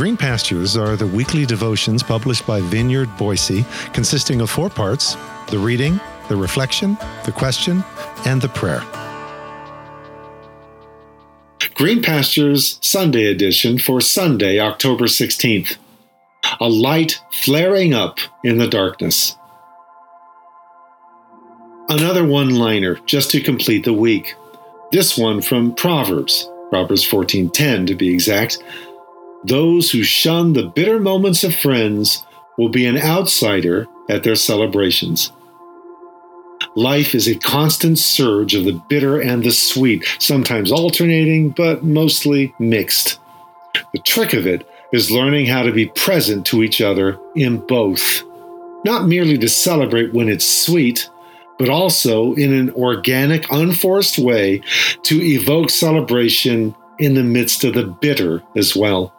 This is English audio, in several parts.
Green Pastures are the weekly devotions published by Vineyard Boise, consisting of four parts the reading, the reflection, the question, and the prayer. Green Pastures Sunday edition for Sunday, October 16th. A light flaring up in the darkness. Another one liner just to complete the week. This one from Proverbs, Proverbs 14:10 to be exact. Those who shun the bitter moments of friends will be an outsider at their celebrations. Life is a constant surge of the bitter and the sweet, sometimes alternating, but mostly mixed. The trick of it is learning how to be present to each other in both. Not merely to celebrate when it's sweet, but also in an organic, unforced way to evoke celebration in the midst of the bitter as well.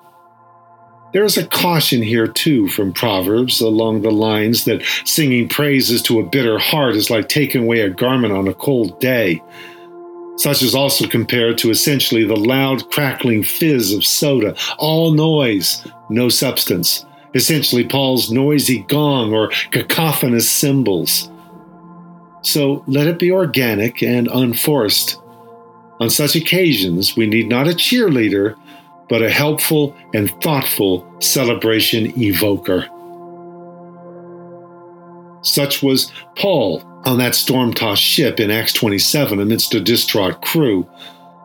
There is a caution here, too, from Proverbs along the lines that singing praises to a bitter heart is like taking away a garment on a cold day. Such is also compared to essentially the loud, crackling fizz of soda, all noise, no substance. Essentially, Paul's noisy gong or cacophonous cymbals. So let it be organic and unforced. On such occasions, we need not a cheerleader, but a helpful and thoughtful celebration evoker. Such was Paul on that storm tossed ship in Acts 27 amidst a distraught crew.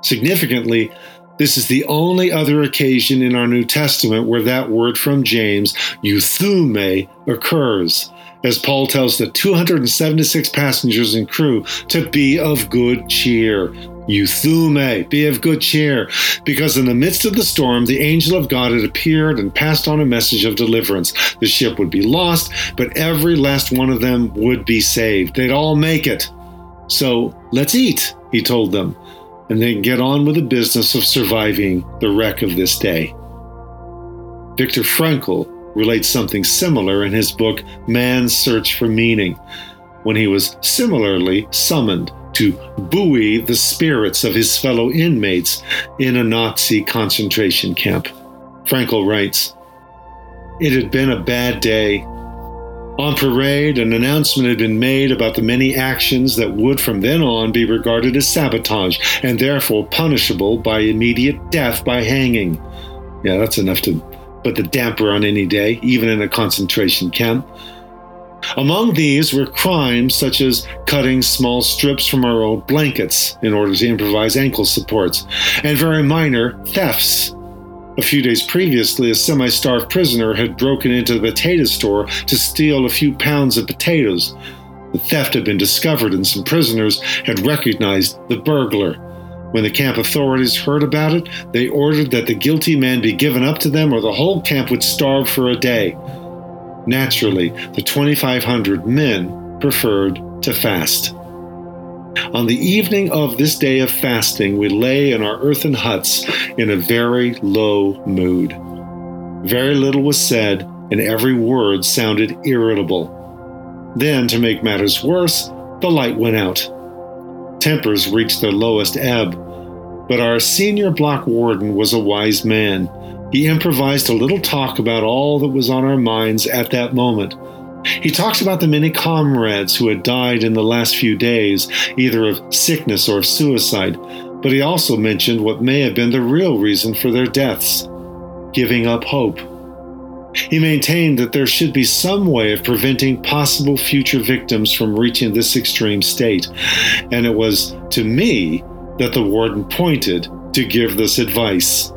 Significantly, this is the only other occasion in our New Testament where that word from James, euthume, occurs as Paul tells the 276 passengers and crew to be of good cheer. Euthume, be of good cheer, because in the midst of the storm, the angel of God had appeared and passed on a message of deliverance. The ship would be lost, but every last one of them would be saved. They'd all make it. So let's eat, he told them, and then get on with the business of surviving the wreck of this day. Viktor Frankl relates something similar in his book Man's Search for Meaning, when he was similarly summoned to buoy the spirits of his fellow inmates in a Nazi concentration camp. Frankl writes It had been a bad day. On parade, an announcement had been made about the many actions that would from then on be regarded as sabotage and therefore punishable by immediate death by hanging. Yeah, that's enough to put the damper on any day, even in a concentration camp. Among these were crimes such as cutting small strips from our old blankets in order to improvise ankle supports, and very minor thefts. A few days previously, a semi starved prisoner had broken into the potato store to steal a few pounds of potatoes. The theft had been discovered, and some prisoners had recognized the burglar. When the camp authorities heard about it, they ordered that the guilty man be given up to them or the whole camp would starve for a day. Naturally, the 2,500 men preferred to fast. On the evening of this day of fasting, we lay in our earthen huts in a very low mood. Very little was said, and every word sounded irritable. Then, to make matters worse, the light went out tempers reached their lowest ebb. But our senior block warden was a wise man. He improvised a little talk about all that was on our minds at that moment. He talked about the many comrades who had died in the last few days, either of sickness or suicide, but he also mentioned what may have been the real reason for their deaths giving up hope. He maintained that there should be some way of preventing possible future victims from reaching this extreme state, and it was to me that the warden pointed to give this advice.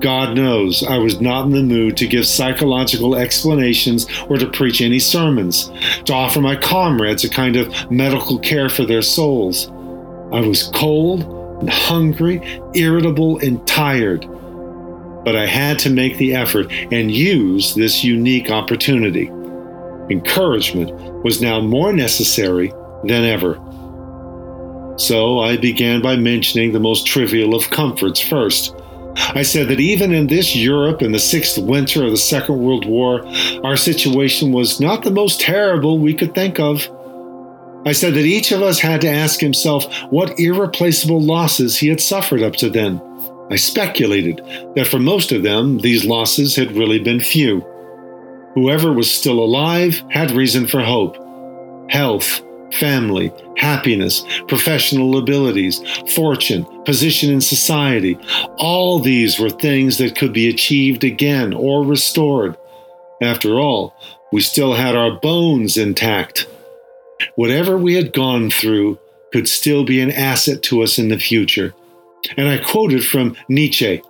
God knows I was not in the mood to give psychological explanations or to preach any sermons, to offer my comrades a kind of medical care for their souls. I was cold and hungry, irritable and tired but I had to make the effort and use this unique opportunity. Encouragement was now more necessary than ever. So I began by mentioning the most trivial of comforts first. I said that even in this Europe in the sixth winter of the Second World War, our situation was not the most terrible we could think of. I said that each of us had to ask himself what irreplaceable losses he had suffered up to then. I speculated that for most of them, these losses had really been few. Whoever was still alive had reason for hope. Health, family, happiness, professional abilities, fortune, position in society. All these were things that could be achieved again or restored. After all, we still had our bones intact. Whatever we had gone through could still be an asset to us in the future. And I quoted from Nietzsche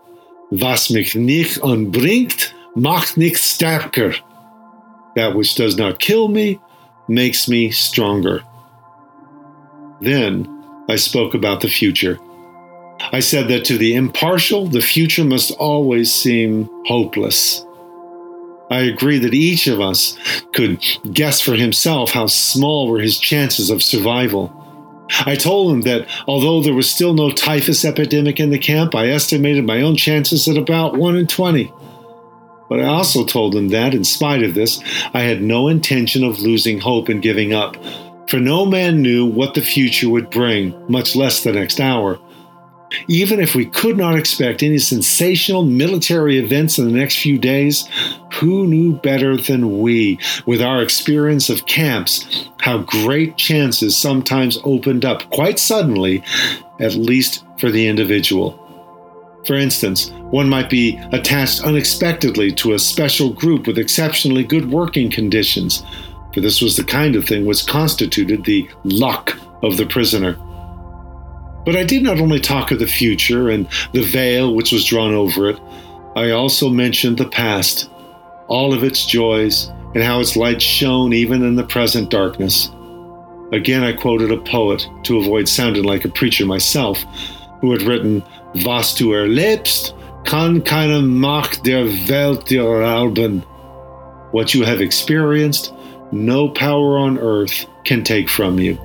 Was mich nicht umbringt, macht mich stärker. That which does not kill me makes me stronger. Then I spoke about the future. I said that to the impartial, the future must always seem hopeless. I agree that each of us could guess for himself how small were his chances of survival. I told him that although there was still no typhus epidemic in the camp, I estimated my own chances at about 1 in 20. But I also told him that, in spite of this, I had no intention of losing hope and giving up, for no man knew what the future would bring, much less the next hour. Even if we could not expect any sensational military events in the next few days, who knew better than we, with our experience of camps, how great chances sometimes opened up quite suddenly, at least for the individual? For instance, one might be attached unexpectedly to a special group with exceptionally good working conditions, for this was the kind of thing which constituted the luck of the prisoner. But I did not only talk of the future and the veil which was drawn over it, I also mentioned the past, all of its joys, and how its light shone even in the present darkness. Again, I quoted a poet to avoid sounding like a preacher myself, who had written, Was du erlebst, kann keine Macht der Welt dir rauben. What you have experienced, no power on earth can take from you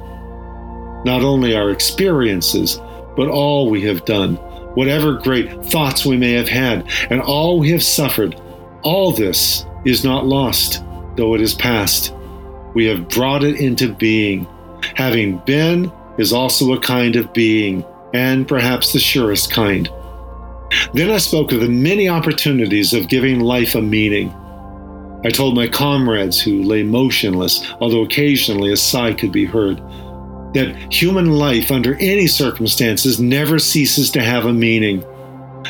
not only our experiences, but all we have done, whatever great thoughts we may have had, and all we have suffered. All this is not lost, though it is past. We have brought it into being. Having been is also a kind of being, and perhaps the surest kind. Then I spoke of the many opportunities of giving life a meaning. I told my comrades who lay motionless, although occasionally a sigh could be heard, that human life, under any circumstances, never ceases to have a meaning,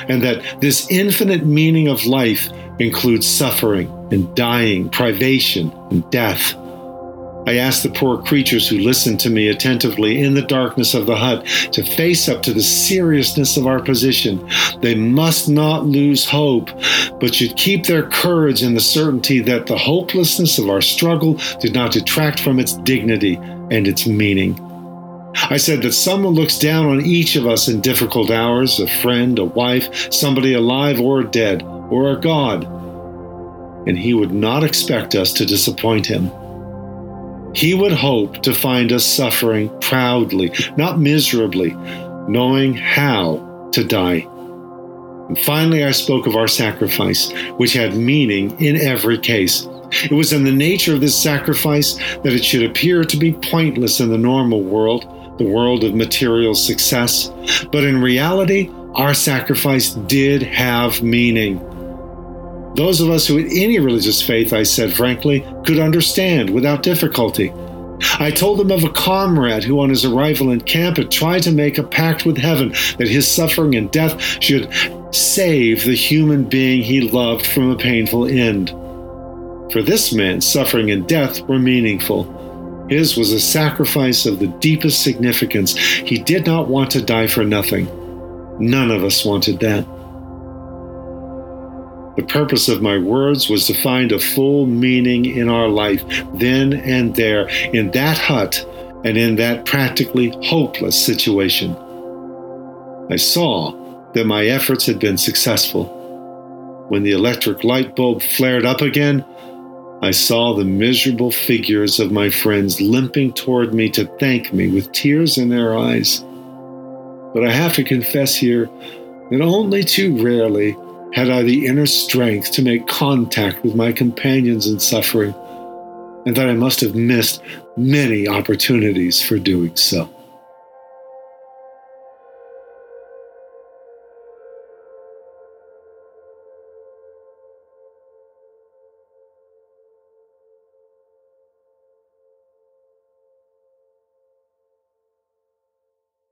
and that this infinite meaning of life includes suffering and dying, privation and death. I asked the poor creatures who listened to me attentively in the darkness of the hut to face up to the seriousness of our position. They must not lose hope, but should keep their courage in the certainty that the hopelessness of our struggle did not detract from its dignity and its meaning. I said that someone looks down on each of us in difficult hours a friend, a wife, somebody alive or dead, or a God. And he would not expect us to disappoint him. He would hope to find us suffering proudly, not miserably, knowing how to die. And finally, I spoke of our sacrifice, which had meaning in every case. It was in the nature of this sacrifice that it should appear to be pointless in the normal world the world of material success. But in reality, our sacrifice did have meaning. Those of us who had any religious faith, I said frankly, could understand without difficulty. I told them of a comrade who, on his arrival in camp, had tried to make a pact with heaven that his suffering and death should save the human being he loved from a painful end. For this man, suffering and death were meaningful. His was a sacrifice of the deepest significance. He did not want to die for nothing. None of us wanted that. The purpose of my words was to find a full meaning in our life, then and there, in that hut and in that practically hopeless situation. I saw that my efforts had been successful. When the electric light bulb flared up again, I saw the miserable figures of my friends limping toward me to thank me with tears in their eyes. But I have to confess here that only too rarely had I the inner strength to make contact with my companions in suffering, and that I must have missed many opportunities for doing so.